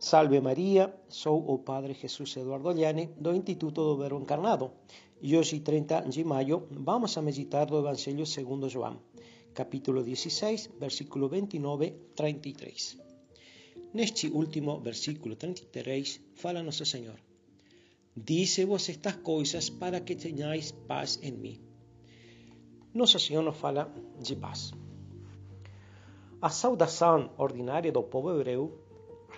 Salve Maria, sou o Padre Jesus Eduardo Llane do Instituto do Verbo Encarnado e hoje, 30 de maio, vamos a meditar do Evangelho segundo João, capítulo 16, versículo 29 33. Neste último versículo 33 fala Nosso Senhor: Dice-vos estas coisas para que tenhais paz em mim. Nosso Senhor nos fala de paz. A saudação ordinária do povo hebreu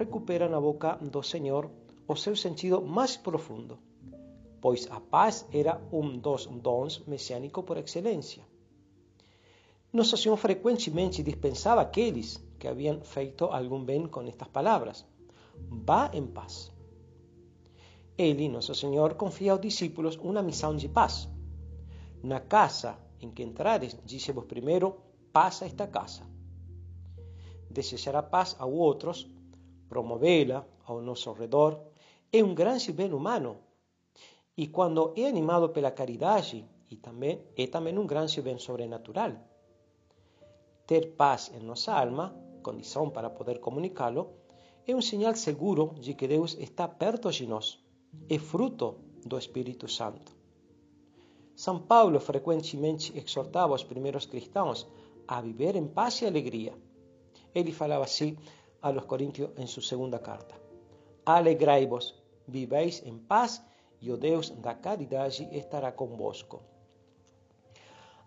recupera na boca do Senhor o seu sentido mais profundo, pois a paz era um dos dons messiânicos por excelência. Nosso Senhor frequentemente dispensava aqueles que haviam feito algum bem com estas palavras: Vá em paz. Ele, Nosso Senhor, confia aos discípulos uma missão de paz. Na casa em que entrares, disse-vos primeiro, paz esta casa. Desejar a paz a outros promovê-la ao nosso redor, é um grande bem humano. E quando é animado pela caridade, e também, é também um grande bem sobrenatural. Ter paz em nossa alma, condição para poder comunicá-lo, é um sinal seguro de que Deus está perto de nós. É fruto do Espírito Santo. São Paulo frequentemente exortava os primeiros cristãos a viver em paz e alegria. Ele falava assim a los Corintios en su segunda carta. Alegrai-vos, vivéis em paz, e o Deus da caridade estará convosco.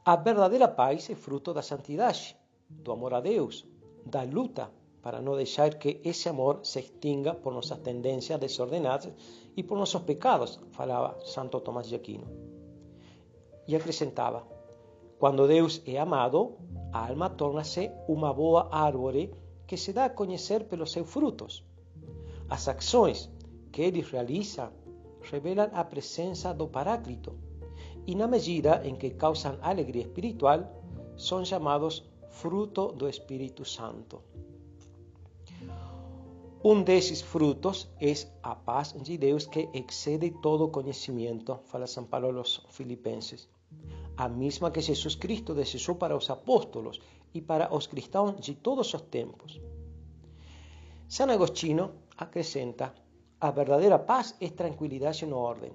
A verdadeira paz é fruto da santidade, do amor a Deus, da luta para não deixar que esse amor se extinga por nossas tendências desordenadas e por nossos pecados, falava Santo Tomás de Aquino. E acrescentava: quando Deus é amado, alma torna-se uma boa árvore que se dá a conhecer pelos seus frutos. As ações que ele realiza revelam a presença do Paráclito e, na medida em que causam alegria espiritual, são chamados fruto do Espírito Santo. Um desses frutos é a paz de Deus que excede todo conhecimento, fala São Paulo aos Filipenses. A mesma que Jesus Cristo desejou para os apóstolos e para os cristãos de todos os tempos. San Agostinho acrescenta: a verdadeira paz é tranquilidade no ordem.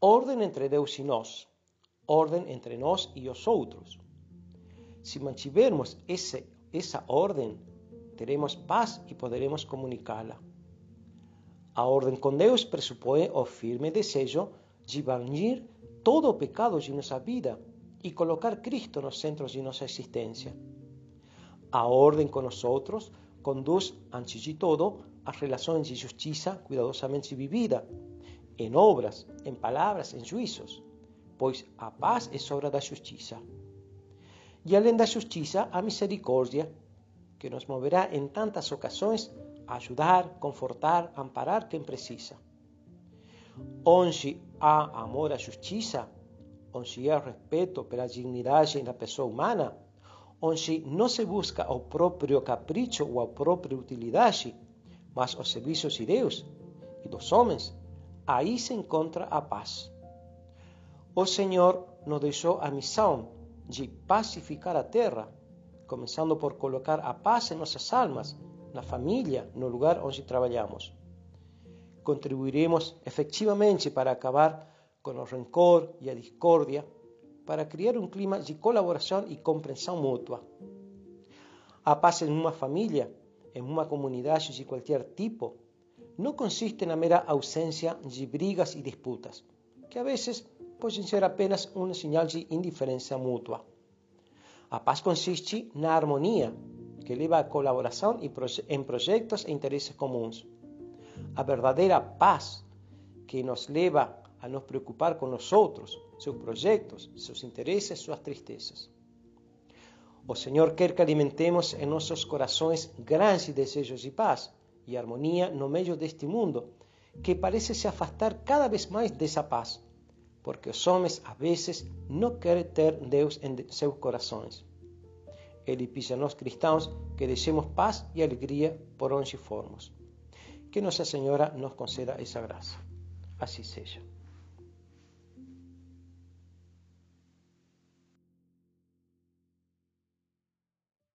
Ordem entre Deus e nós, ordem entre nós e os outros. Se mantivermos esse, essa ordem, paz e poderemos comunicá-la. A ordem com Deus pressupõe o firme desejo de banir todo pecado de nossa vida y colocar Cristo en los centros de nuestra existencia. A orden con nosotros conduz, antes de todo, a relaciones de justicia cuidadosamente vivida, en obras, en palabras, en juicios, pues a paz es obra da justicia. Y além da justicia, a misericordia, que nos moverá en tantas ocasiones a ayudar, confortar, amparar quien precisa. Onde há amor à justiça, onde há respeito pela dignidade da pessoa humana, onde não se busca o próprio capricho ou a própria utilidade, mas o serviço de Deus e dos homens, aí se encontra a paz. O Senhor nos deixou a missão de pacificar a terra, começando por colocar a paz em nossas almas, na família, no lugar onde trabalhamos. Contribuiremos efectivamente para acabar con el rencor y la discordia para crear un clima de colaboración y comprensión mutua. A paz en una familia, en una comunidad de cualquier tipo, no consiste en la mera ausencia de brigas y disputas, que a veces pueden ser apenas una señal de indiferencia mutua. A paz consiste en la armonía, que lleva a colaboración en proyectos e intereses comunes. A verdadera paz que nos lleva a nos preocupar con nosotros, sus proyectos, sus intereses, sus tristezas. O Señor quer que alimentemos en nuestros corazones grandes deseos de paz y armonía no medio de este mundo, que parece se afastar cada vez más de esa paz, porque los hombres a veces no quieren ter Deus en sus corazones. Ele pide a nós cristãos que deixemos paz e alegria por onde formos. Que Nossa Senhora nos conceda essa graça. Assim seja.